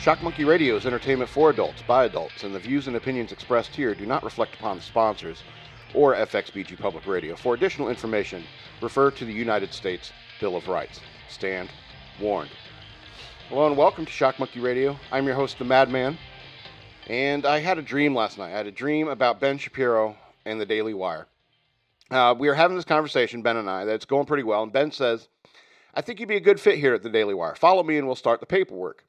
Shock Monkey Radio is entertainment for adults by adults, and the views and opinions expressed here do not reflect upon the sponsors or FXBG Public Radio. For additional information, refer to the United States Bill of Rights. Stand warned. Hello and welcome to Shock Monkey Radio. I'm your host, the Madman, and I had a dream last night. I had a dream about Ben Shapiro and the Daily Wire. Uh, we were having this conversation, Ben and I, that it's going pretty well, and Ben says, I think you'd be a good fit here at the Daily Wire. Follow me and we'll start the paperwork.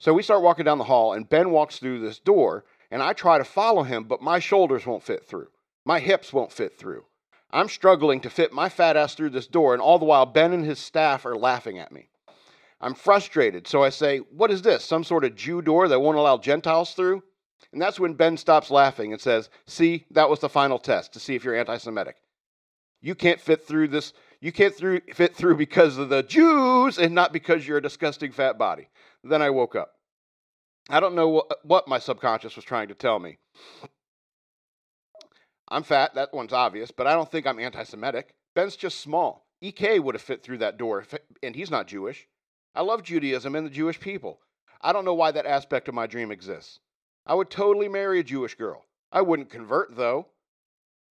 So we start walking down the hall, and Ben walks through this door, and I try to follow him, but my shoulders won't fit through. My hips won't fit through. I'm struggling to fit my fat ass through this door, and all the while, Ben and his staff are laughing at me. I'm frustrated, so I say, What is this? Some sort of Jew door that won't allow Gentiles through? And that's when Ben stops laughing and says, See, that was the final test to see if you're anti Semitic. You can't fit through this. You can't through, fit through because of the Jews and not because you're a disgusting fat body. Then I woke up. I don't know what, what my subconscious was trying to tell me. I'm fat, that one's obvious, but I don't think I'm anti Semitic. Ben's just small. EK would have fit through that door, and he's not Jewish. I love Judaism and the Jewish people. I don't know why that aspect of my dream exists. I would totally marry a Jewish girl. I wouldn't convert, though.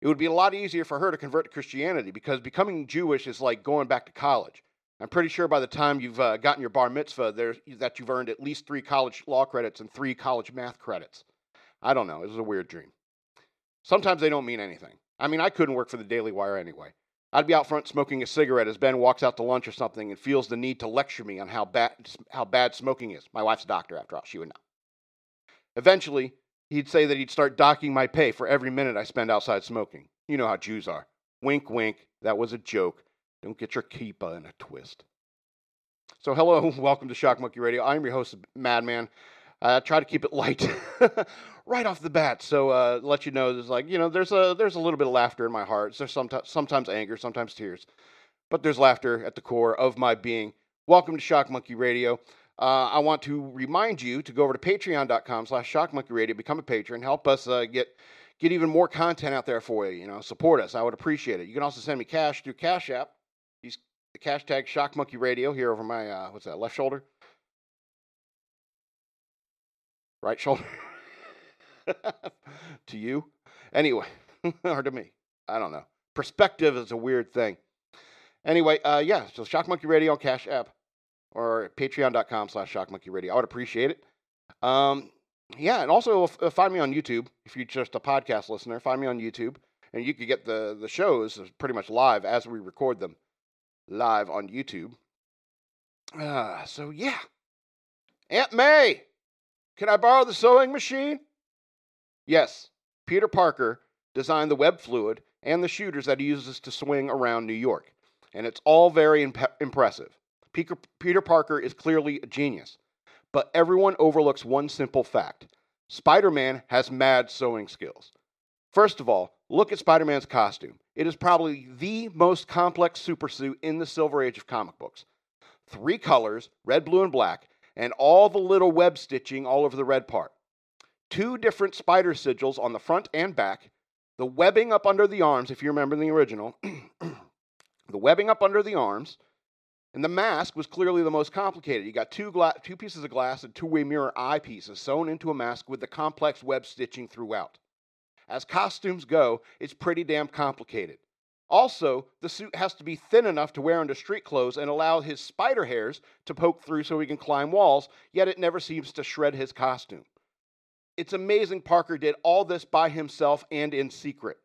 It would be a lot easier for her to convert to Christianity because becoming Jewish is like going back to college. I'm pretty sure by the time you've uh, gotten your bar mitzvah, there, that you've earned at least three college law credits and three college math credits. I don't know. It was a weird dream. Sometimes they don't mean anything. I mean, I couldn't work for the Daily Wire anyway. I'd be out front smoking a cigarette as Ben walks out to lunch or something and feels the need to lecture me on how bad, how bad smoking is. My wife's a doctor, after all. She would know. Eventually, he'd say that he'd start docking my pay for every minute I spend outside smoking. You know how Jews are. Wink, wink. That was a joke. Don't get your kippah in a twist. So, hello, welcome to Shock Monkey Radio. I'm your host, Madman. I try to keep it light right off the bat, so uh, let you know there's like you know there's a there's a little bit of laughter in my heart. There's sometimes sometimes anger, sometimes tears, but there's laughter at the core of my being. Welcome to Shock Monkey Radio. Uh, I want to remind you to go over to patreon.com slash shockmonkeyradio, become a patron, help us uh, get get even more content out there for you. You know, support us. I would appreciate it. You can also send me cash through Cash App. Use the cash tag Shock Monkey Radio here over my uh, what's that left shoulder, right shoulder. to you, anyway, or to me, I don't know. Perspective is a weird thing. Anyway, uh, yeah. So Shock Monkey Radio Cash App or patreon.com slash shockmonkeyradio. I would appreciate it. Um, yeah, and also uh, find me on YouTube. If you're just a podcast listener, find me on YouTube. And you could get the, the shows pretty much live as we record them live on YouTube. Uh, so, yeah. Aunt May, can I borrow the sewing machine? Yes, Peter Parker designed the web fluid and the shooters that he uses to swing around New York. And it's all very imp- impressive. Peter Parker is clearly a genius, but everyone overlooks one simple fact Spider Man has mad sewing skills. First of all, look at Spider Man's costume. It is probably the most complex supersuit in the Silver Age of comic books. Three colors red, blue, and black and all the little web stitching all over the red part. Two different spider sigils on the front and back. The webbing up under the arms, if you remember the original, the webbing up under the arms, and the mask was clearly the most complicated. You got two, gla- two pieces of glass and two way mirror eyepieces sewn into a mask with the complex web stitching throughout. As costumes go, it's pretty damn complicated. Also, the suit has to be thin enough to wear under street clothes and allow his spider hairs to poke through so he can climb walls, yet it never seems to shred his costume. It's amazing Parker did all this by himself and in secret.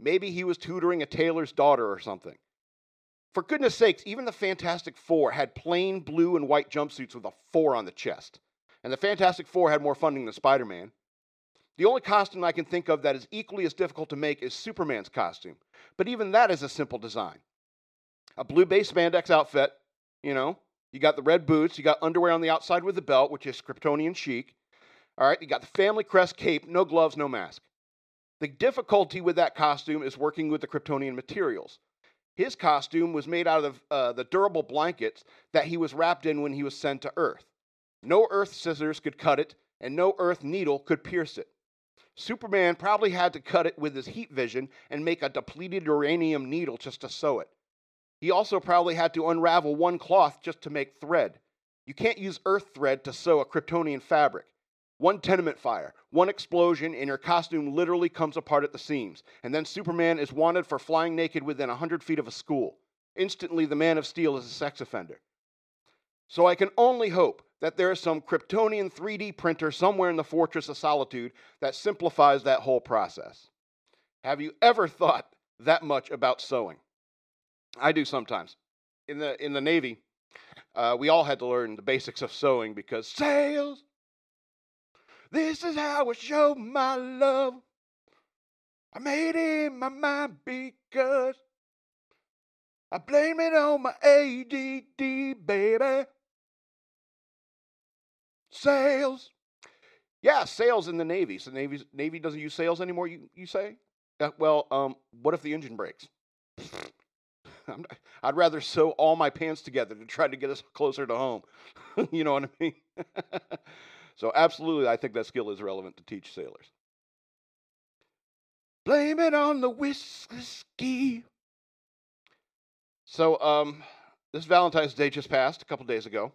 Maybe he was tutoring a tailor's daughter or something. For goodness sakes, even the Fantastic Four had plain blue and white jumpsuits with a four on the chest. And the Fantastic Four had more funding than Spider Man. The only costume I can think of that is equally as difficult to make is Superman's costume. But even that is a simple design. A blue base spandex outfit, you know, you got the red boots, you got underwear on the outside with the belt, which is Kryptonian chic. All right, you got the family crest cape, no gloves, no mask. The difficulty with that costume is working with the Kryptonian materials. His costume was made out of uh, the durable blankets that he was wrapped in when he was sent to Earth. No Earth scissors could cut it, and no Earth needle could pierce it. Superman probably had to cut it with his heat vision and make a depleted uranium needle just to sew it. He also probably had to unravel one cloth just to make thread. You can't use earth thread to sew a Kryptonian fabric. One tenement fire, one explosion, and your costume literally comes apart at the seams. And then Superman is wanted for flying naked within 100 feet of a school. Instantly, the Man of Steel is a sex offender. So I can only hope that there is some Kryptonian 3D printer somewhere in the Fortress of Solitude that simplifies that whole process. Have you ever thought that much about sewing? I do sometimes. In the in the Navy, uh, we all had to learn the basics of sewing because sails. This is how I show my love. I made it my mind because I blame it on my ADD, baby. Sails. Yeah, sails in the Navy. So Navy Navy doesn't use sails anymore. You you say? Uh, well, um, what if the engine breaks? I'd rather sew all my pants together to try to get us closer to home. you know what I mean? so, absolutely, I think that skill is relevant to teach sailors. Blame it on the whiskey. So, um, this Valentine's Day just passed a couple days ago,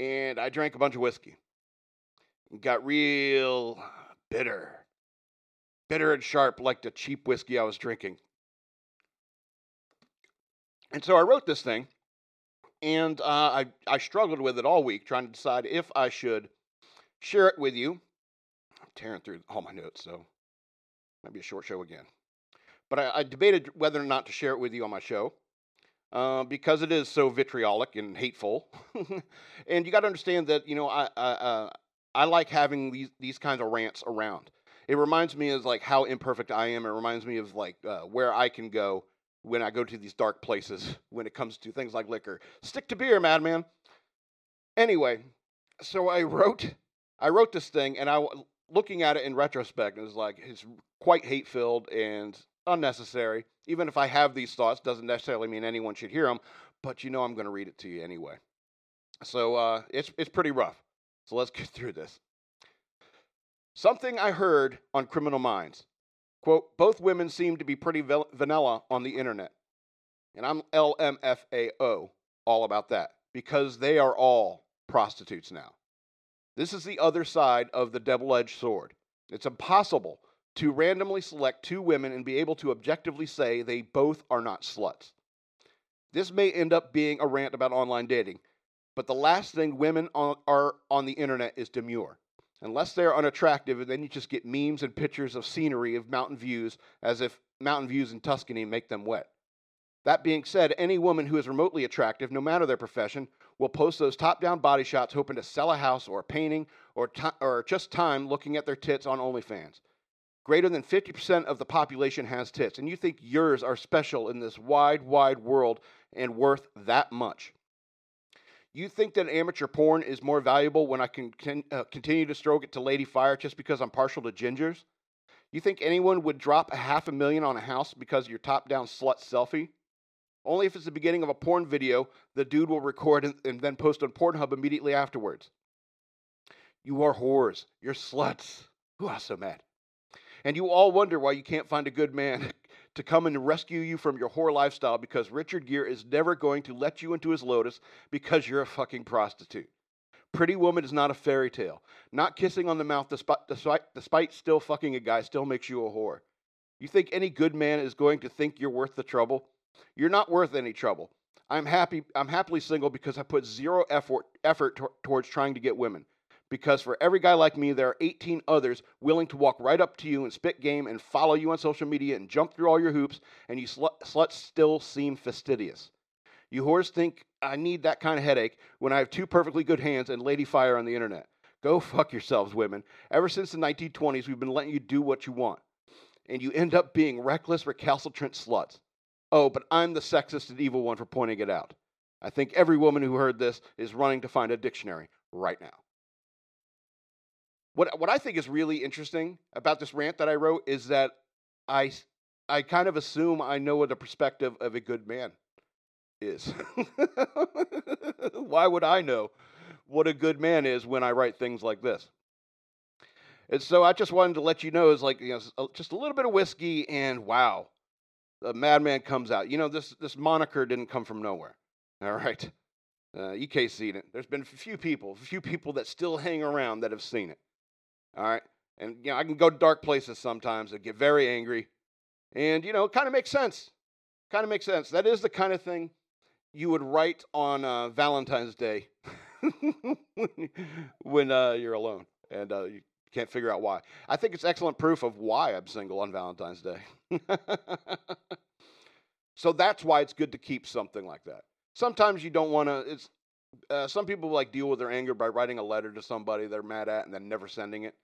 and I drank a bunch of whiskey. Got real bitter bitter and sharp like the cheap whiskey I was drinking. And so I wrote this thing, and uh, I, I struggled with it all week trying to decide if I should share it with you. I'm tearing through all my notes, so might be a short show again. But I, I debated whether or not to share it with you on my show. Uh, because it is so vitriolic and hateful, and you got to understand that you know I I, uh, I like having these these kinds of rants around it reminds me of like how imperfect I am. It reminds me of like uh, where I can go when I go to these dark places when it comes to things like liquor. Stick to beer, madman. Anyway, so I wrote, I wrote this thing, and I looking at it in retrospect, it was like it's quite hate filled and unnecessary. Even if I have these thoughts, doesn't necessarily mean anyone should hear them. But you know, I'm going to read it to you anyway. So uh, it's it's pretty rough. So let's get through this. Something I heard on Criminal Minds. Quote, both women seem to be pretty vanilla on the internet. And I'm LMFAO, all about that, because they are all prostitutes now. This is the other side of the double edged sword. It's impossible to randomly select two women and be able to objectively say they both are not sluts. This may end up being a rant about online dating, but the last thing women are on the internet is demure unless they're unattractive, and then you just get memes and pictures of scenery of mountain views as if mountain views in Tuscany make them wet. That being said, any woman who is remotely attractive, no matter their profession, will post those top down body shots hoping to sell a house or a painting or, t- or just time looking at their tits on OnlyFans. Greater than 50% of the population has tits, and you think yours are special in this wide, wide world and worth that much. You think that amateur porn is more valuable when I can, can uh, continue to stroke it to Lady Fire just because I'm partial to gingers? You think anyone would drop a half a million on a house because of your top down slut selfie? Only if it's the beginning of a porn video, the dude will record and, and then post on Pornhub immediately afterwards. You are whores. You're sluts. Who I'm so mad. And you all wonder why you can't find a good man to come and rescue you from your whore lifestyle because Richard Gere is never going to let you into his lotus because you're a fucking prostitute. Pretty Woman is not a fairy tale. Not kissing on the mouth despite, despite, despite still fucking a guy still makes you a whore. You think any good man is going to think you're worth the trouble? You're not worth any trouble. I'm happy. I'm happily single because I put zero effort effort towards trying to get women because for every guy like me, there are 18 others willing to walk right up to you and spit game and follow you on social media and jump through all your hoops, and you sl- sluts still seem fastidious. You whores think I need that kind of headache when I have two perfectly good hands and Lady Fire on the internet. Go fuck yourselves, women. Ever since the 1920s, we've been letting you do what you want, and you end up being reckless, recalcitrant sluts. Oh, but I'm the sexist and evil one for pointing it out. I think every woman who heard this is running to find a dictionary right now. What what I think is really interesting about this rant that I wrote is that I I kind of assume I know what the perspective of a good man is. Why would I know what a good man is when I write things like this? And so I just wanted to let you know is like you know just a little bit of whiskey and wow, the madman comes out. You know this this moniker didn't come from nowhere. All right. Uh, EK's seen it. There's been a few people, a few people that still hang around that have seen it. All right. And, you know, I can go dark places sometimes and get very angry. And, you know, it kind of makes sense. Kind of makes sense. That is the kind of thing you would write on uh, Valentine's Day when uh, you're alone and uh, you can't figure out why. I think it's excellent proof of why I'm single on Valentine's Day. so that's why it's good to keep something like that. Sometimes you don't want to. It's uh, some people like deal with their anger by writing a letter to somebody they're mad at and then never sending it.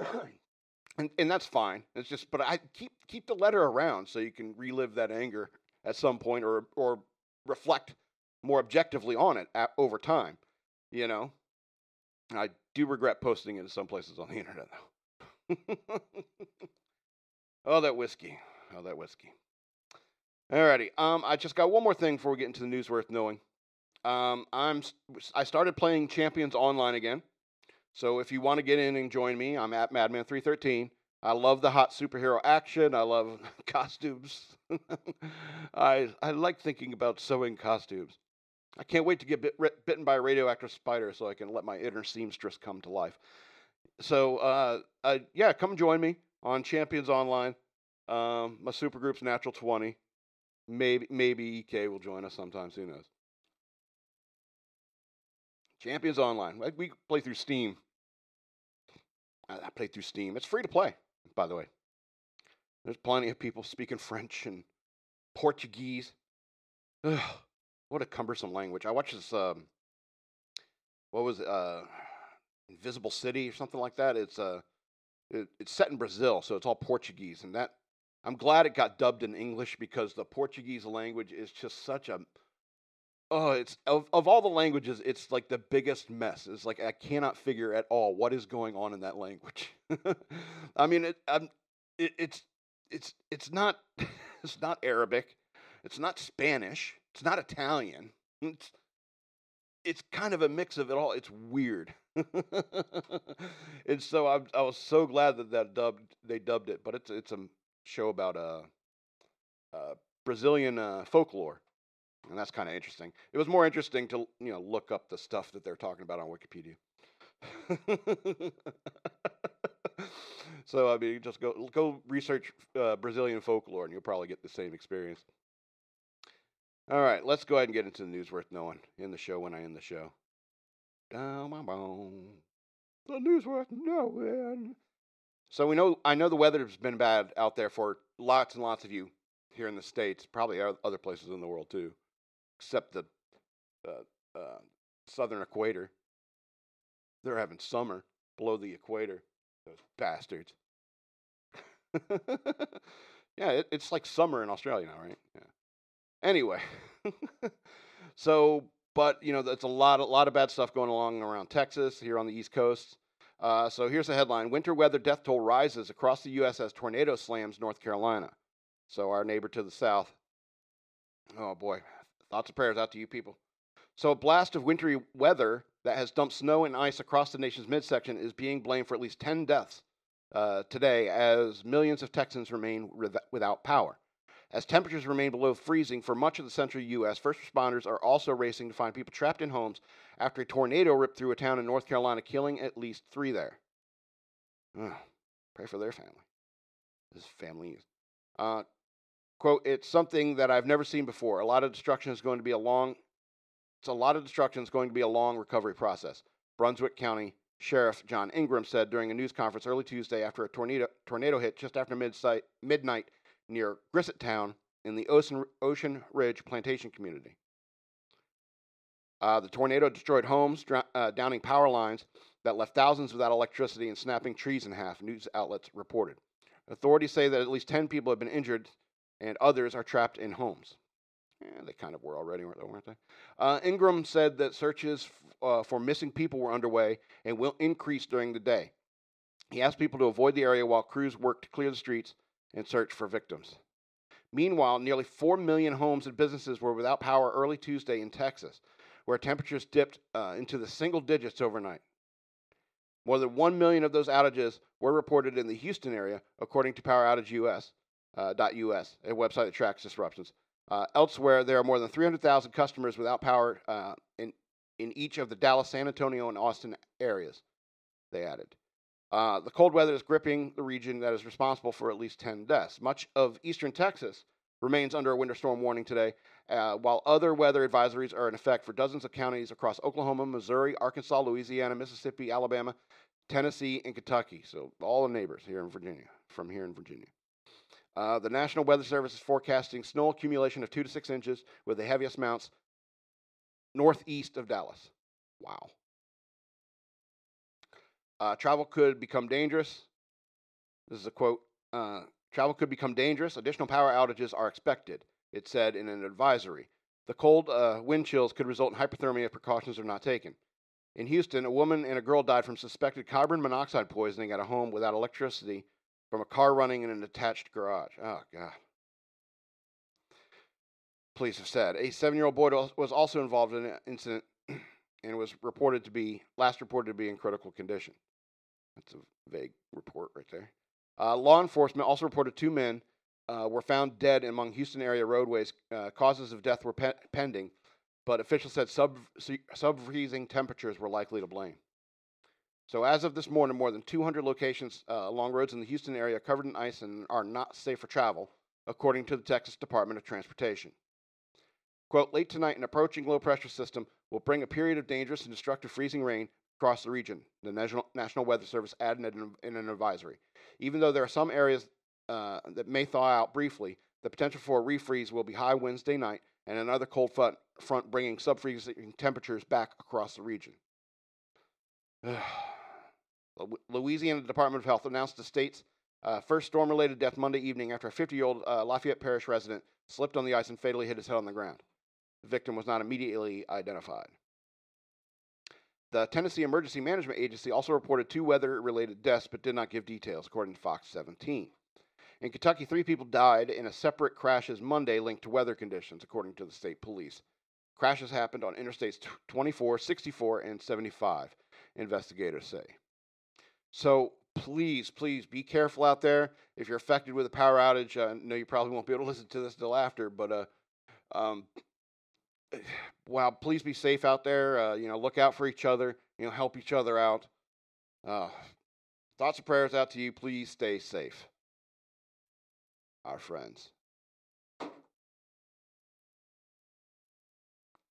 and, and that's fine. It's just, but I keep keep the letter around so you can relive that anger at some point or or reflect more objectively on it at, over time. You know, I do regret posting it in some places on the internet though. oh, that whiskey. Oh, that whiskey. Alrighty. Um, I just got one more thing before we get into the news worth knowing. Um, I'm I started playing Champions Online again. So if you want to get in and join me, I'm at Madman313. I love the hot superhero action. I love costumes. I I like thinking about sewing costumes. I can't wait to get bit, bitten by a radioactive spider so I can let my inner seamstress come to life. So uh, uh, yeah, come join me on Champions Online. Um, my supergroup's Natural Twenty. Maybe maybe EK will join us sometime. Who knows? Champions Online. We play through Steam. I play through Steam. It's free to play, by the way. There's plenty of people speaking French and Portuguese. Ugh, what a cumbersome language. I watched this. Um, what was it? Uh, Invisible City or something like that. It's uh, it, it's set in Brazil, so it's all Portuguese, and that I'm glad it got dubbed in English because the Portuguese language is just such a oh, it's of, of all the languages, it's like the biggest mess. It's like I cannot figure at all what is going on in that language. I mean, it, it, it's it's it's not it's not Arabic, it's not Spanish, it's not Italian. It's it's kind of a mix of it all. It's weird, and so I, I was so glad that that dubbed they dubbed it. But it's it's a show about uh, uh Brazilian uh, folklore and that's kind of interesting. It was more interesting to you know look up the stuff that they're talking about on Wikipedia. so I mean, just go go research uh, Brazilian folklore, and you'll probably get the same experience. All right, let's go ahead and get into the news worth knowing in the show when I end the show. Down my bone, the news worth knowing. So we know I know the weather's been bad out there for lots and lots of you here in the states, probably other places in the world too except the uh, uh, southern equator. They're having summer below the equator. Those bastards. yeah, it, it's like summer in Australia now, right? Yeah. Anyway, so but you know, that's a lot, a lot of bad stuff going along around Texas here on the East Coast. Uh, so here's the headline: Winter weather death toll rises across the U.S. as tornado slams North Carolina. So our neighbor to the south. Oh boy, Thoughts of prayers out to you people. So, a blast of wintry weather that has dumped snow and ice across the nation's midsection is being blamed for at least 10 deaths uh, today as millions of Texans remain without power. As temperatures remain below freezing for much of the central U.S., first responders are also racing to find people trapped in homes after a tornado ripped through a town in North Carolina, killing at least three there. Pray for their family. This family is. Uh, Quote, it's something that I've never seen before. A lot of destruction is going to be a long, it's a lot of destruction is going to be a long recovery process. Brunswick County Sheriff John Ingram said during a news conference early Tuesday after a tornado, tornado hit just after midnight near Grissettown in the Ocean, Ocean Ridge Plantation community. Uh, the tornado destroyed homes, dr- uh, downing power lines that left thousands without electricity and snapping trees in half, news outlets reported. Authorities say that at least 10 people have been injured and others are trapped in homes. Yeah, they kind of were already, weren't they? Uh, Ingram said that searches uh, for missing people were underway and will increase during the day. He asked people to avoid the area while crews worked to clear the streets and search for victims. Meanwhile, nearly 4 million homes and businesses were without power early Tuesday in Texas, where temperatures dipped uh, into the single digits overnight. More than 1 million of those outages were reported in the Houston area, according to Power Outage US, uh, .us, a website that tracks disruptions. Uh, elsewhere, there are more than 300,000 customers without power uh, in, in each of the Dallas, San Antonio, and Austin areas, they added. Uh, the cold weather is gripping the region that is responsible for at least 10 deaths. Much of eastern Texas remains under a winter storm warning today, uh, while other weather advisories are in effect for dozens of counties across Oklahoma, Missouri, Arkansas, Louisiana, Mississippi, Alabama, Tennessee, and Kentucky. So all the neighbors here in Virginia, from here in Virginia. Uh, the National Weather Service is forecasting snow accumulation of two to six inches with the heaviest amounts northeast of Dallas. Wow. Uh, travel could become dangerous. This is a quote. Uh, travel could become dangerous. Additional power outages are expected, it said in an advisory. The cold uh, wind chills could result in hypothermia if precautions are not taken. In Houston, a woman and a girl died from suspected carbon monoxide poisoning at a home without electricity from a car running in an attached garage. Oh, God. Police have said a seven year old boy was also involved in an incident and was reported to be, last reported to be in critical condition. That's a vague report right there. Uh, law enforcement also reported two men uh, were found dead among Houston area roadways. Uh, causes of death were pe- pending, but officials said sub freezing temperatures were likely to blame. So, as of this morning, more than 200 locations uh, along roads in the Houston area are covered in ice and are not safe for travel, according to the Texas Department of Transportation. Quote, late tonight, an approaching low pressure system will bring a period of dangerous and destructive freezing rain across the region, the National, National Weather Service added in, an advisory. Even though there are some areas uh, that may thaw out briefly, the potential for a refreeze will be high Wednesday night and another cold front, front bringing sub-freezing temperatures back across the region. Louisiana Department of Health announced the state's uh, first storm-related death Monday evening after a 50-year-old uh, Lafayette Parish resident slipped on the ice and fatally hit his head on the ground. The victim was not immediately identified. The Tennessee Emergency Management Agency also reported two weather related deaths but did not give details, according to Fox 17. In Kentucky, three people died in a separate crashes Monday linked to weather conditions, according to the state police. Crashes happened on Interstates 24, 64, and 75, investigators say. So please, please be careful out there. If you're affected with a power outage, I know you probably won't be able to listen to this till after, but uh, um, well, please be safe out there. Uh, you know, look out for each other. You know, help each other out. Uh, thoughts and prayers out to you. Please stay safe, our friends.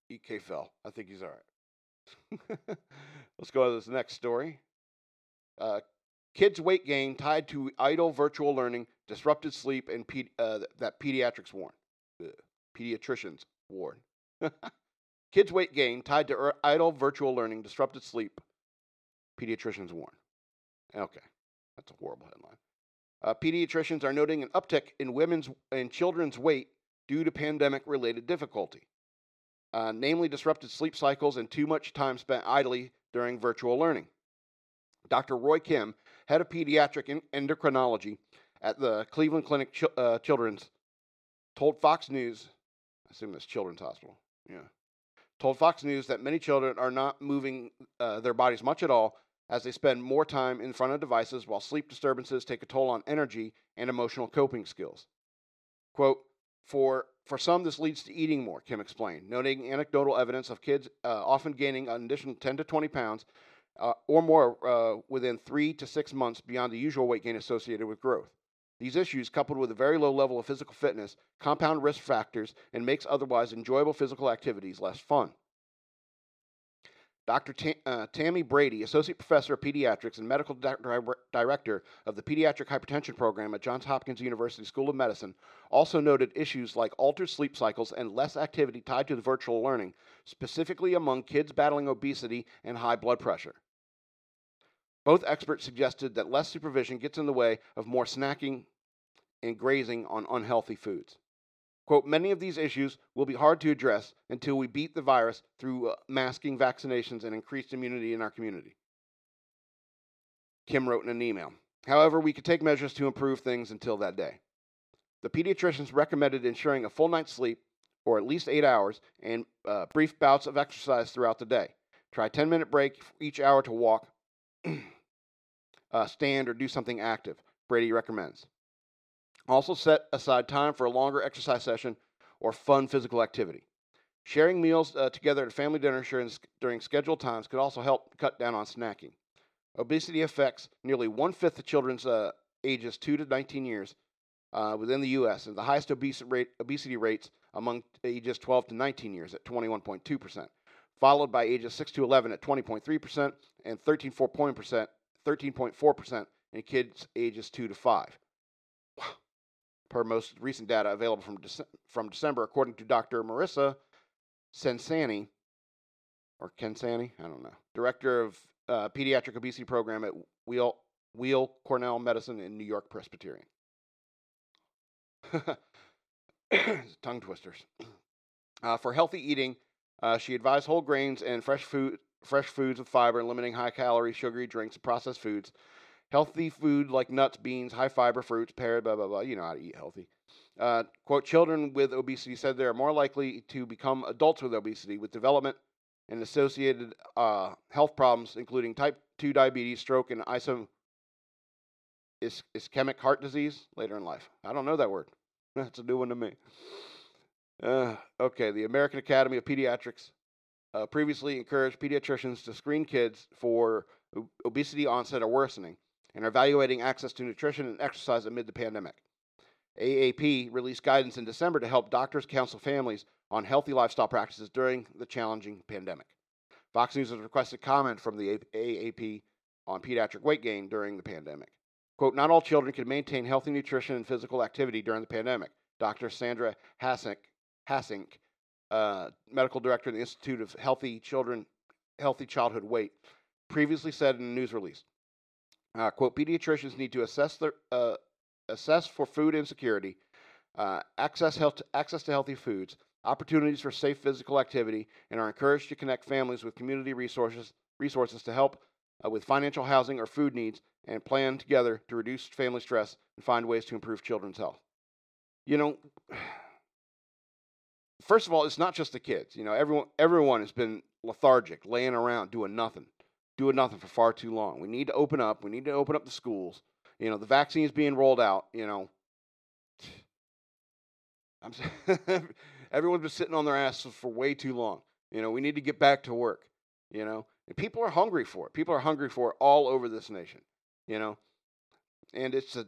EK fell. I think he's all right. Let's go to this next story. Uh, kids' weight gain tied to idle virtual learning, disrupted sleep, and pe- uh, that pediatrics warn. Pediatricians warn. Kids' weight gain tied to er, idle virtual learning disrupted sleep. Pediatricians warn. Okay, that's a horrible headline. Uh, pediatricians are noting an uptick in women's and children's weight due to pandemic-related difficulty, uh, namely disrupted sleep cycles and too much time spent idly during virtual learning. Dr. Roy Kim, head of pediatric endocrinology at the Cleveland Clinic Ch- uh, Children's, told Fox News, I assume that's Children's Hospital, yeah, told Fox News that many children are not moving uh, their bodies much at all as they spend more time in front of devices while sleep disturbances take a toll on energy and emotional coping skills. Quote, for, for some, this leads to eating more, Kim explained, noting anecdotal evidence of kids uh, often gaining an additional 10 to 20 pounds uh, or more uh, within three to six months beyond the usual weight gain associated with growth. These issues, coupled with a very low level of physical fitness, compound risk factors and makes otherwise enjoyable physical activities less fun. Dr. T- uh, Tammy Brady, Associate Professor of Pediatrics and Medical Di- Director of the Pediatric Hypertension Program at Johns Hopkins University School of Medicine, also noted issues like altered sleep cycles and less activity tied to the virtual learning, specifically among kids battling obesity and high blood pressure. Both experts suggested that less supervision gets in the way of more snacking and grazing on unhealthy foods. Quote, many of these issues will be hard to address until we beat the virus through uh, masking vaccinations and increased immunity in our community. Kim wrote in an email. However, we could take measures to improve things until that day. The pediatricians recommended ensuring a full night's sleep, or at least eight hours, and uh, brief bouts of exercise throughout the day. Try a 10 minute break each hour to walk, uh, stand, or do something active, Brady recommends. Also, set aside time for a longer exercise session or fun physical activity. Sharing meals uh, together at family dinner during scheduled times could also help cut down on snacking. Obesity affects nearly one fifth of children's uh, ages 2 to 19 years uh, within the U.S., and the highest obesity, rate, obesity rates among ages 12 to 19 years at 21.2%, followed by ages 6 to 11 at 20.3% and 13.4%, 13.4% in kids ages 2 to 5. Per most recent data available from, Dece- from December, according to Dr. Marisa Censani, or Kensani, I don't know, director of uh, pediatric obesity program at Weill, Weill Cornell Medicine in New York Presbyterian. Tongue twisters. Uh, for healthy eating, uh, she advised whole grains and fresh food, fresh foods with fiber, and limiting high calorie, sugary drinks, and processed foods. Healthy food like nuts, beans, high fiber fruits, pear, blah blah blah. You know how to eat healthy. Uh, quote, children with obesity said they are more likely to become adults with obesity with development and associated uh, health problems, including type 2 diabetes, stroke, and iso- is- ischemic heart disease later in life. I don't know that word. That's a new one to me. Uh, okay, the American Academy of Pediatrics uh, previously encouraged pediatricians to screen kids for obesity onset or worsening and are evaluating access to nutrition and exercise amid the pandemic. AAP released guidance in December to help doctors counsel families on healthy lifestyle practices during the challenging pandemic. Fox News has requested comment from the AAP on pediatric weight gain during the pandemic. Quote, not all children can maintain healthy nutrition and physical activity during the pandemic. Dr. Sandra Hassink, Hassink uh, medical director of the Institute of Healthy Children, Healthy Childhood Weight, previously said in a news release. Uh, quote, pediatricians need to assess their, uh, assess for food insecurity, uh, access, health, access to healthy foods, opportunities for safe physical activity, and are encouraged to connect families with community resources, resources to help uh, with financial, housing, or food needs, and plan together to reduce family stress and find ways to improve children's health. You know, first of all, it's not just the kids. You know, everyone everyone has been lethargic, laying around, doing nothing, doing nothing for far too long. We need to open up. We need to open up the schools. You know, the vaccine is being rolled out. You know, I'm everyone's been sitting on their asses for way too long. You know, we need to get back to work. You know, and people are hungry for it. People are hungry for it all over this nation. You know, and it's a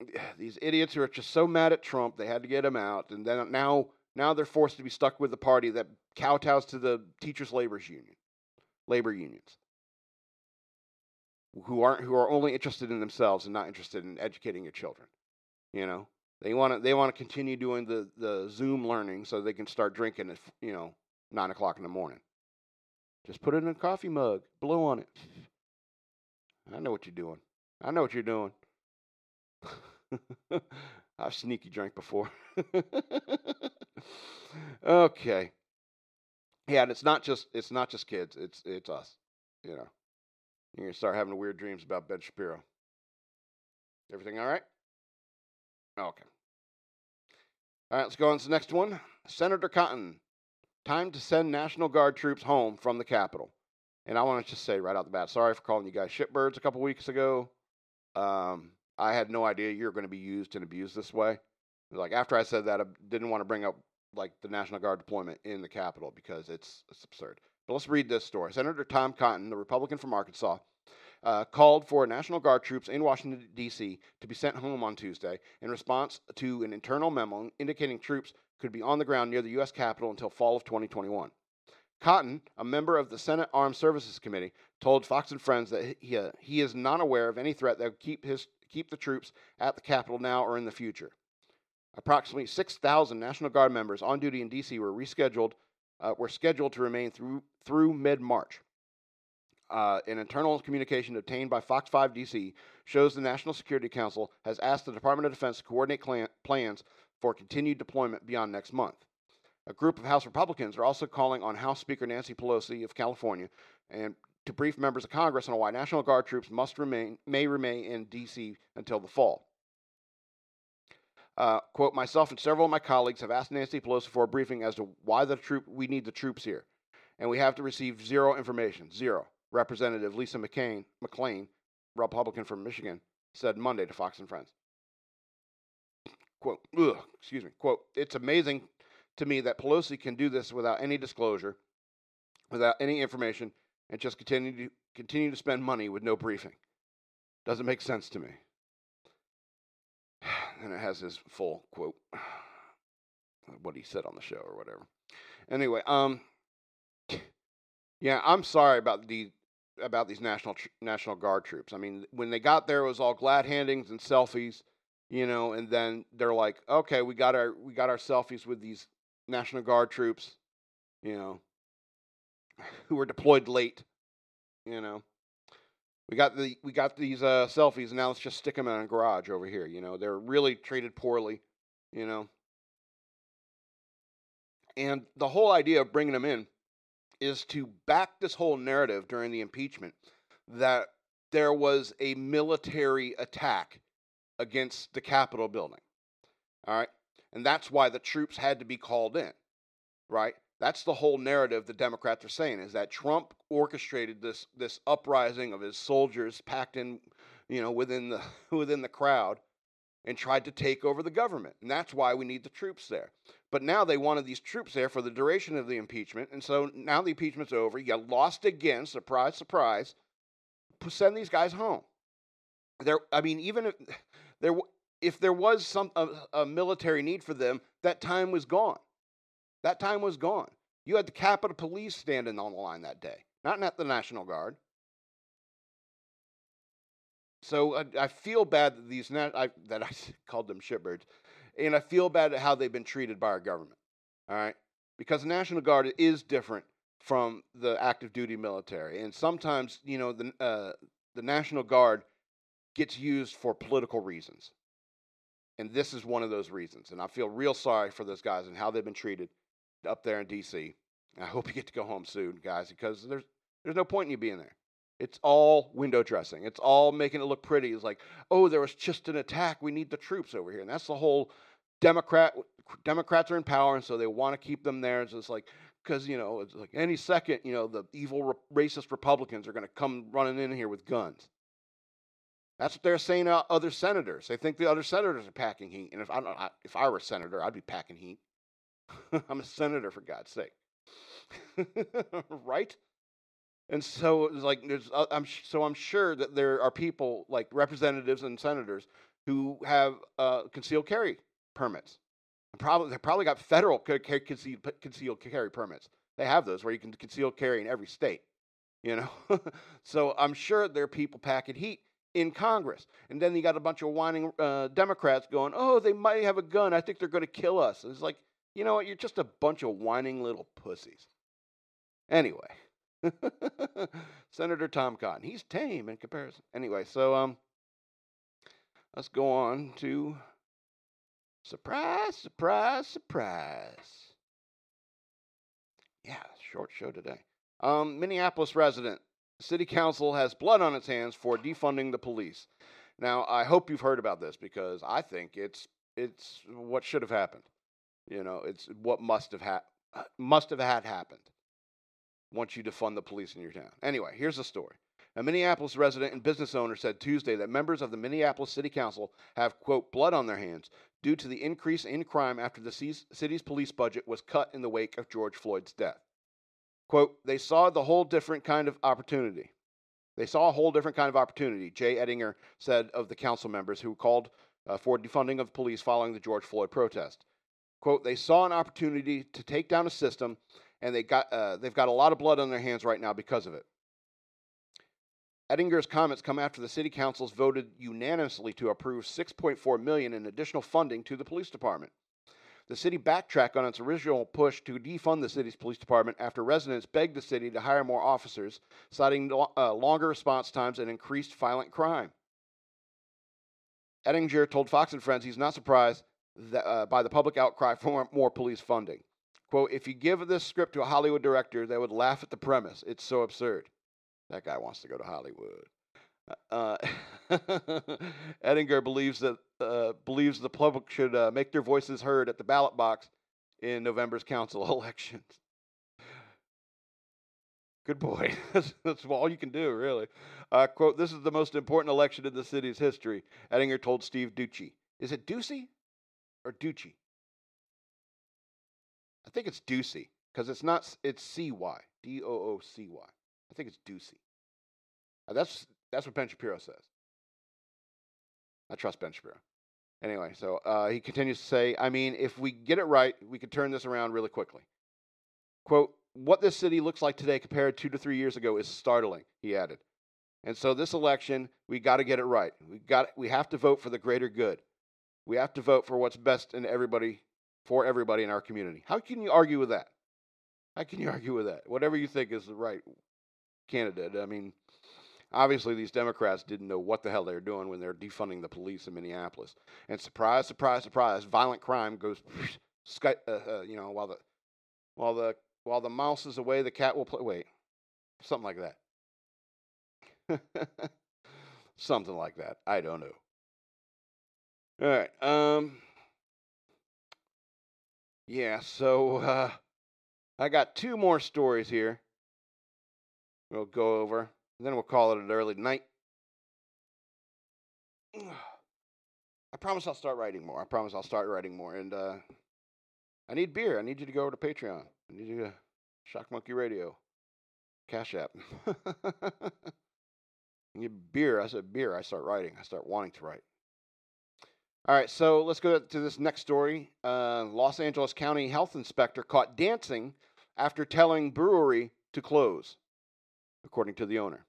these idiots who are just so mad at Trump they had to get him out, and then now now they're forced to be stuck with the party that kowtows to the teachers' labor union, labor unions who aren't who are only interested in themselves and not interested in educating your children. You know, they want to they want to continue doing the the Zoom learning so they can start drinking at you know nine o'clock in the morning. Just put it in a coffee mug, blow on it. I know what you're doing. I know what you're doing. I've sneaky drank before. okay. Yeah, and it's not just it's not just kids. It's it's us. You know. You're gonna start having weird dreams about Ben Shapiro. Everything all right? Okay. All right, let's go on to the next one. Senator Cotton, time to send National Guard troops home from the Capitol. And I want to just say right out the bat, sorry for calling you guys shitbirds a couple weeks ago. Um, I had no idea you were going to be used and abused this way. Like after I said that, I didn't want to bring up like the National Guard deployment in the Capitol because it's it's absurd. But let's read this story. Senator Tom Cotton, the Republican from Arkansas, uh, called for National Guard troops in Washington, D.C. to be sent home on Tuesday in response to an internal memo indicating troops could be on the ground near the U.S. Capitol until fall of 2021. Cotton, a member of the Senate Armed Services Committee, told Fox and Friends that he, uh, he is not aware of any threat that would keep, his, keep the troops at the Capitol now or in the future. Approximately 6,000 National Guard members on duty in D.C. were rescheduled uh, were scheduled to remain through, through mid March. Uh, an internal communication obtained by Fox 5 DC shows the National Security Council has asked the Department of Defense to coordinate plans for continued deployment beyond next month. A group of House Republicans are also calling on House Speaker Nancy Pelosi of California and to brief members of Congress on why National Guard troops must remain may remain in D.C. until the fall. Uh, quote, myself and several of my colleagues have asked Nancy Pelosi for a briefing as to why the troop we need the troops here. And we have to receive zero information. Zero. Representative Lisa McCain, McClain, Republican from Michigan, said Monday to Fox and Friends. Quote, ugh, excuse me, quote, it's amazing to me that Pelosi can do this without any disclosure, without any information, and just continue to continue to spend money with no briefing. Doesn't make sense to me. And it has his full quote, what he said on the show or whatever. Anyway, um, yeah, I'm sorry about the about these national tr- national guard troops. I mean, when they got there, it was all glad handings and selfies, you know, and then they're like, okay, we got our we got our selfies with these national guard troops, you know, who were deployed late, you know. We got the we got these uh, selfies, and now let's just stick them in a garage over here. You know, they're really treated poorly, you know. And the whole idea of bringing them in is to back this whole narrative during the impeachment that there was a military attack against the Capitol building. All right. And that's why the troops had to be called in. Right. That's the whole narrative the Democrats are saying is that Trump orchestrated this this uprising of his soldiers packed in, you know, within the within the crowd and tried to take over the government. And that's why we need the troops there. But now they wanted these troops there for the duration of the impeachment. And so now the impeachment's over. You lost again. Surprise, surprise. Send these guys home. There, I mean, even if there, if there was some a, a military need for them, that time was gone. That time was gone. You had the Capitol Police standing on the line that day, not the National Guard. So I, I feel bad that these I, that I called them shitbirds and I feel bad at how they've been treated by our government. All right, because the National Guard is different from the active duty military, and sometimes you know the uh, the National Guard gets used for political reasons, and this is one of those reasons. And I feel real sorry for those guys and how they've been treated up there in D.C. I hope you get to go home soon, guys, because there's there's no point in you being there. It's all window dressing. It's all making it look pretty. It's like, oh, there was just an attack. We need the troops over here, and that's the whole Democrat. Democrats are in power, and so they want to keep them there. It's just like because you know it's like any second, you know, the evil racist Republicans are going to come running in here with guns. That's what they're saying. Uh, other senators, they think the other senators are packing heat, and if I if I were a senator, I'd be packing heat. I'm a senator, for God's sake, right? And so it's like there's uh, I'm so I'm sure that there are people like representatives and senators who have uh, concealed carry permits. Probably they probably got federal concealed, carry permits. They have those where you can conceal carry in every state. You know, so I'm sure there are people packing heat in Congress, and then you got a bunch of whining uh, Democrats going, "Oh, they might have a gun. I think they're going to kill us." It's like, you know what? You're just a bunch of whining little pussies. Anyway. Senator Tom Cotton. He's tame in comparison. Anyway, so um, let's go on to surprise, surprise, surprise. Yeah, short show today. Um, Minneapolis resident. City Council has blood on its hands for defunding the police. Now, I hope you've heard about this because I think it's it's what should have happened. You know, it's what must have ha- must have had happened once you defund the police in your town. Anyway, here's the story. A Minneapolis resident and business owner said Tuesday that members of the Minneapolis City Council have, quote, blood on their hands due to the increase in crime after the city's police budget was cut in the wake of George Floyd's death. Quote, they saw the whole different kind of opportunity. They saw a whole different kind of opportunity, Jay Ettinger said of the council members who called uh, for defunding of police following the George Floyd protest. Quote, they saw an opportunity to take down a system and they got, uh, they've got a lot of blood on their hands right now because of it. Ettinger's comments come after the city councils voted unanimously to approve 6.4 million in additional funding to the police department. The city backtracked on its original push to defund the city's police department after residents begged the city to hire more officers, citing uh, longer response times and increased violent crime. Ettinger told Fox and Friends he's not surprised uh, by the public outcry for more police funding. Quote, if you give this script to a Hollywood director, they would laugh at the premise. It's so absurd. That guy wants to go to Hollywood. Uh, Ettinger believes that uh, believes the public should uh, make their voices heard at the ballot box in November's council elections. Good boy. that's, all you can do, really. Uh, quote, this is the most important election in the city's history, Ettinger told Steve Doocy. Is it Doocy or Ducey? I think it's Ducey because it's not. It's C Y D O O C Y. I think it's Ducey. Uh, that's that's what Ben Shapiro says. I trust Ben Shapiro. Anyway, so uh, he continues to say, I mean, if we get it right, we could turn this around really quickly. Quote, what this city looks like today compared two to three years ago is startling, he added. And so this election, we got to get it right. We got we have to vote for the greater good. We have to vote for what's best in everybody for everybody in our community. How can you argue with that? How can you argue with that? Whatever you think is the right candidate. I mean, obviously these Democrats didn't know what the hell they were doing when they're defunding the police in Minneapolis. And surprise, surprise, surprise, violent crime goes, sky, uh, uh, you know, while the while the while the mouse is away, the cat will play. Wait, something like that. something like that. I don't know. All right. Um. Yeah. So uh, I got two more stories here. We'll go over, then we'll call it an early night. I promise I'll start writing more. I promise I'll start writing more. And uh, I need beer. I need you to go over to Patreon. I need you to Shock Monkey Radio, Cash App. you beer. I said beer. I start writing. I start wanting to write. All right, so let's go to this next story. Uh, Los Angeles County Health Inspector caught dancing after telling brewery to close, according to the owner.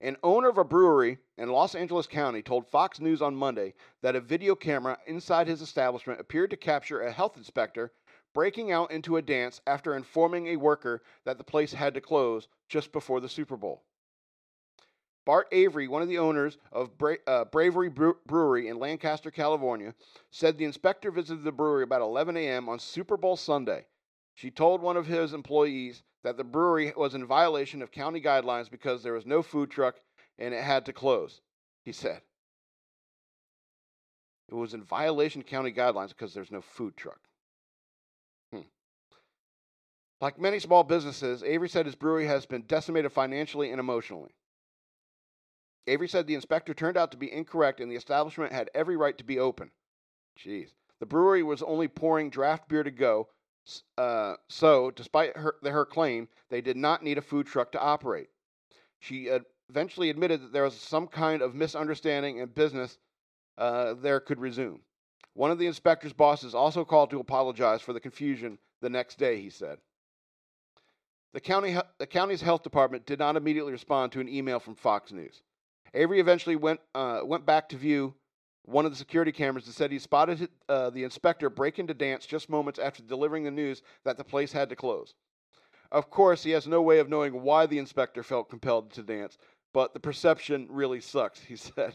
An owner of a brewery in Los Angeles County told Fox News on Monday that a video camera inside his establishment appeared to capture a health inspector breaking out into a dance after informing a worker that the place had to close just before the Super Bowl. Bart Avery, one of the owners of Bra- uh, Bravery Brewery in Lancaster, California, said the inspector visited the brewery about 11 a.m. on Super Bowl Sunday. She told one of his employees that the brewery was in violation of county guidelines because there was no food truck and it had to close, he said. It was in violation of county guidelines because there's no food truck. Hmm. Like many small businesses, Avery said his brewery has been decimated financially and emotionally. Avery said the inspector turned out to be incorrect and the establishment had every right to be open. Jeez. The brewery was only pouring draft beer to go, uh, so, despite her, her claim, they did not need a food truck to operate. She eventually admitted that there was some kind of misunderstanding and business uh, there could resume. One of the inspector's bosses also called to apologize for the confusion the next day, he said. The, county, the county's health department did not immediately respond to an email from Fox News. Avery eventually went, uh, went back to view one of the security cameras and said he spotted uh, the inspector break into dance just moments after delivering the news that the place had to close. Of course, he has no way of knowing why the inspector felt compelled to dance, but the perception really sucks, he said.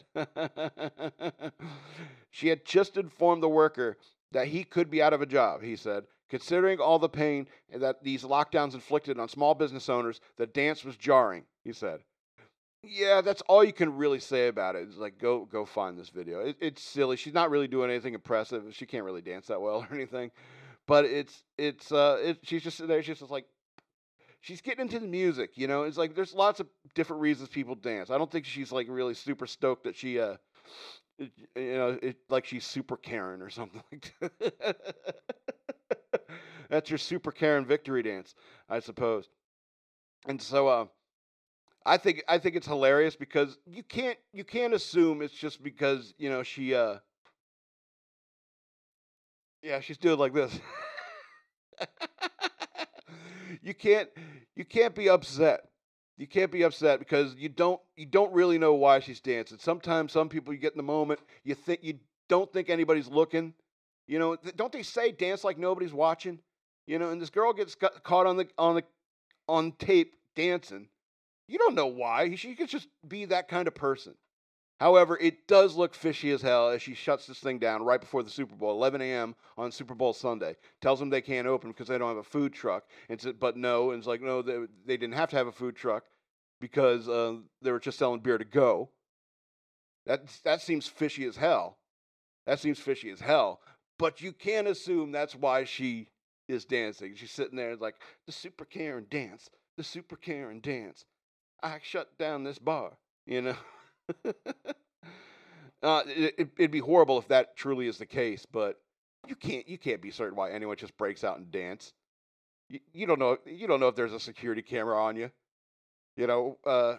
she had just informed the worker that he could be out of a job, he said. Considering all the pain that these lockdowns inflicted on small business owners, the dance was jarring, he said. Yeah, that's all you can really say about it. It's like go go find this video. It, it's silly. She's not really doing anything impressive. She can't really dance that well or anything. But it's it's uh it, she's just there. She's just like she's getting into the music. You know, it's like there's lots of different reasons people dance. I don't think she's like really super stoked that she uh you know it, like she's super Karen or something like that. That's your super Karen victory dance, I suppose. And so uh I think I think it's hilarious because you can't you can't assume it's just because you know she uh yeah she's doing like this. you can't you can't be upset. You can't be upset because you don't you don't really know why she's dancing. Sometimes some people you get in the moment you think you don't think anybody's looking. You know don't they say dance like nobody's watching? You know, and this girl gets got, caught on the on the on tape dancing you don't know why. She could just be that kind of person. However, it does look fishy as hell as she shuts this thing down right before the Super Bowl, 11 a.m. on Super Bowl Sunday. Tells them they can't open because they don't have a food truck. And said, but no, and it's like no, they, they didn't have to have a food truck because uh, they were just selling beer to go. That that seems fishy as hell. That seems fishy as hell. But you can't assume that's why she is dancing. She's sitting there like the Super Karen dance, the Super Karen dance. I shut down this bar, you know. uh, it, it'd be horrible if that truly is the case, but you can't you can't be certain why anyone just breaks out and dance. You, you don't know you don't know if there's a security camera on you. You know, uh,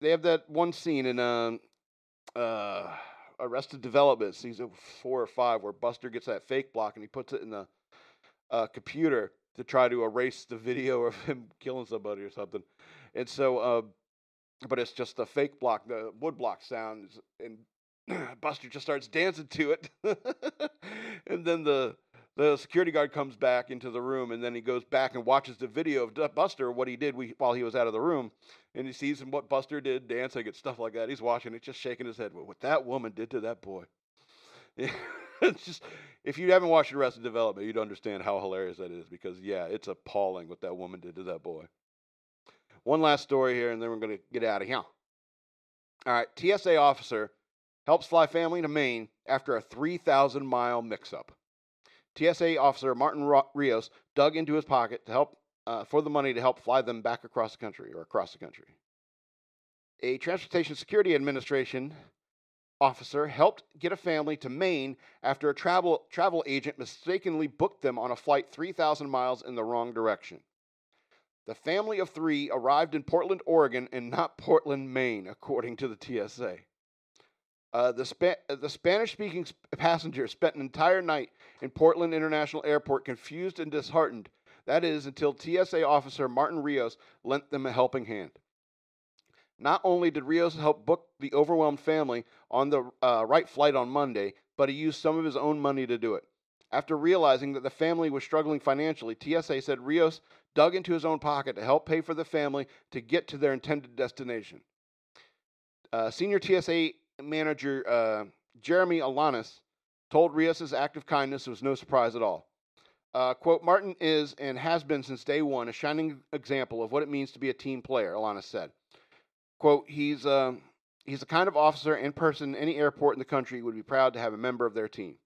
they have that one scene in um, uh, Arrested Development, season four or five, where Buster gets that fake block and he puts it in the uh, computer to try to erase the video of him killing somebody or something. And so, uh, but it's just the fake block, the wood block sounds, and Buster just starts dancing to it. and then the the security guard comes back into the room, and then he goes back and watches the video of Buster, what he did while he was out of the room, and he sees what Buster did, dancing and stuff like that. He's watching it, just shaking his head. What that woman did to that boy. it's just if you haven't watched the rest Arrested Development, you'd understand how hilarious that is because yeah, it's appalling what that woman did to that boy. One last story here, and then we're going to get out of here. All right, TSA officer helps fly family to Maine after a 3,000 mile mix up. TSA officer Martin Rios dug into his pocket to help uh, for the money to help fly them back across the country or across the country. A Transportation Security Administration officer helped get a family to Maine after a travel travel agent mistakenly booked them on a flight 3,000 miles in the wrong direction. The family of three arrived in Portland, Oregon, and not Portland, Maine, according to the TSA. Uh, the, Spa- the Spanish speaking sp- passenger spent an entire night in Portland International Airport confused and disheartened. That is, until TSA officer Martin Rios lent them a helping hand. Not only did Rios help book the overwhelmed family on the uh, right flight on Monday, but he used some of his own money to do it. After realizing that the family was struggling financially, TSA said Rios dug into his own pocket to help pay for the family to get to their intended destination. Uh, senior TSA manager uh, Jeremy Alanis told Rios' act of kindness was no surprise at all. Uh, quote, Martin is and has been since day one a shining example of what it means to be a team player, Alanis said. Quote, he's, uh, he's the kind of officer and person any airport in the country would be proud to have a member of their team.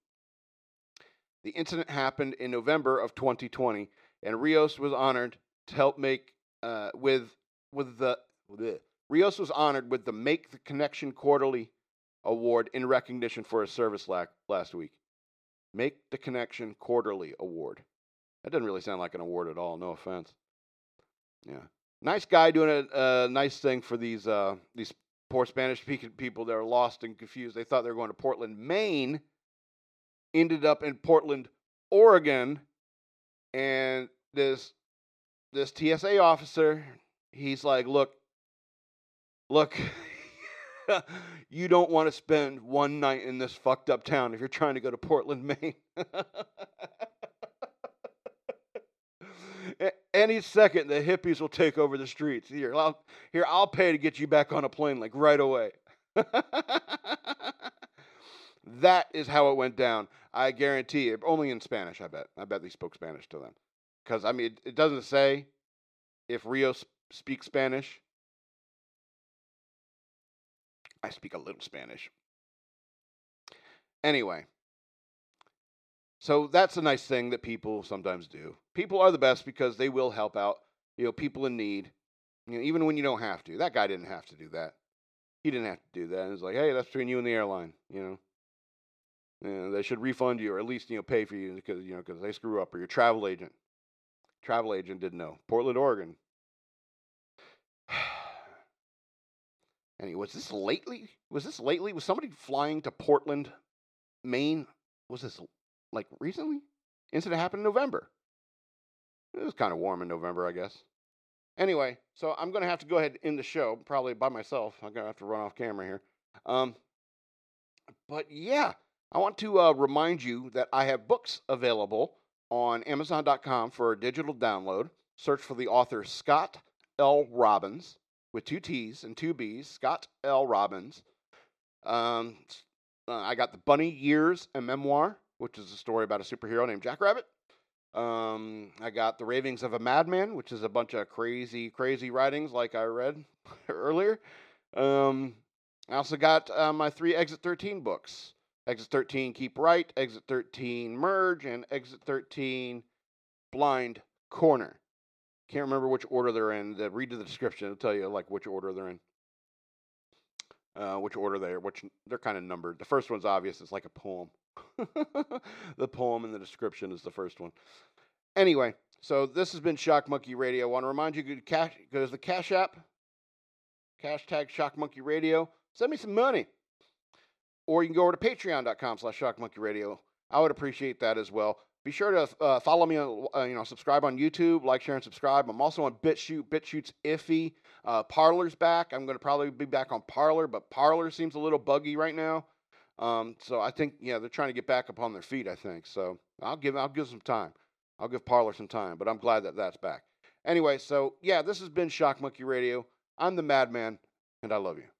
The incident happened in November of 2020, and Rios was honored to help make uh, with with the bleh. Rios was honored with the Make the Connection Quarterly Award in recognition for his service la- last week. Make the Connection Quarterly Award. That doesn't really sound like an award at all. No offense. Yeah, nice guy doing a, nice thing for these uh, these poor Spanish speaking people that are lost and confused. They thought they were going to Portland, Maine. Ended up in Portland, Oregon, and this this TSA officer, he's like, "Look, look." you don't want to spend one night in this fucked up town if you're trying to go to Portland, Maine. Any second, the hippies will take over the streets. Here, I'll, here, I'll pay to get you back on a plane, like right away. that is how it went down. I guarantee. Only in Spanish, I bet. I bet they spoke Spanish to them. Because, I mean, it, it doesn't say if Rio speaks Spanish. I speak a little Spanish. Anyway, so that's a nice thing that people sometimes do. People are the best because they will help out, you know, people in need, you know, even when you don't have to. That guy didn't have to do that. He didn't have to do that. And it's like, hey, that's between you and the airline, you know. You know, they should refund you or at least you know pay for you because you know because they screw up or your travel agent. Travel agent didn't know. Portland, Oregon. Anyway, was this lately? Was this lately? Was somebody flying to Portland, Maine? Was this like recently? Incident happened in November. It was kind of warm in November, I guess. Anyway, so I'm going to have to go ahead and end the show, probably by myself. I'm going to have to run off camera here. Um, but yeah, I want to uh, remind you that I have books available on Amazon.com for a digital download. Search for the author Scott L. Robbins with two T's and two B's, Scott L. Robbins. Um, uh, I got the Bunny Years, a memoir, which is a story about a superhero named Jack Rabbit. Um, I got The Ravings of a Madman, which is a bunch of crazy, crazy writings like I read earlier. Um, I also got uh, my three Exit 13 books Exit 13 Keep Right, Exit 13 Merge, and Exit 13 Blind Corner. Can't remember which order they're in. read the description; it'll tell you like which order they're in. uh, which order they are, which they're kind of numbered. The first one's obvious; it's like a poem. the poem in the description is the first one. Anyway, so this has been Shock Monkey Radio. I want to remind you to cash goes the Cash App, hashtag Shock Monkey Radio. Send me some money, or you can go over to Patreon.com/slash Shock Monkey Radio. I would appreciate that as well. Be sure to uh, follow me on, uh, you know, subscribe on YouTube, like, share, and subscribe. I'm also on BitChute. BitChute's iffy. Uh, Parler's back. I'm going to probably be back on Parler, but Parler seems a little buggy right now. Um, so I think, yeah, they're trying to get back up on their feet. I think so. I'll give, I'll give some time. I'll give Parler some time, but I'm glad that that's back. Anyway, so yeah, this has been Shock Monkey Radio. I'm the Madman, and I love you.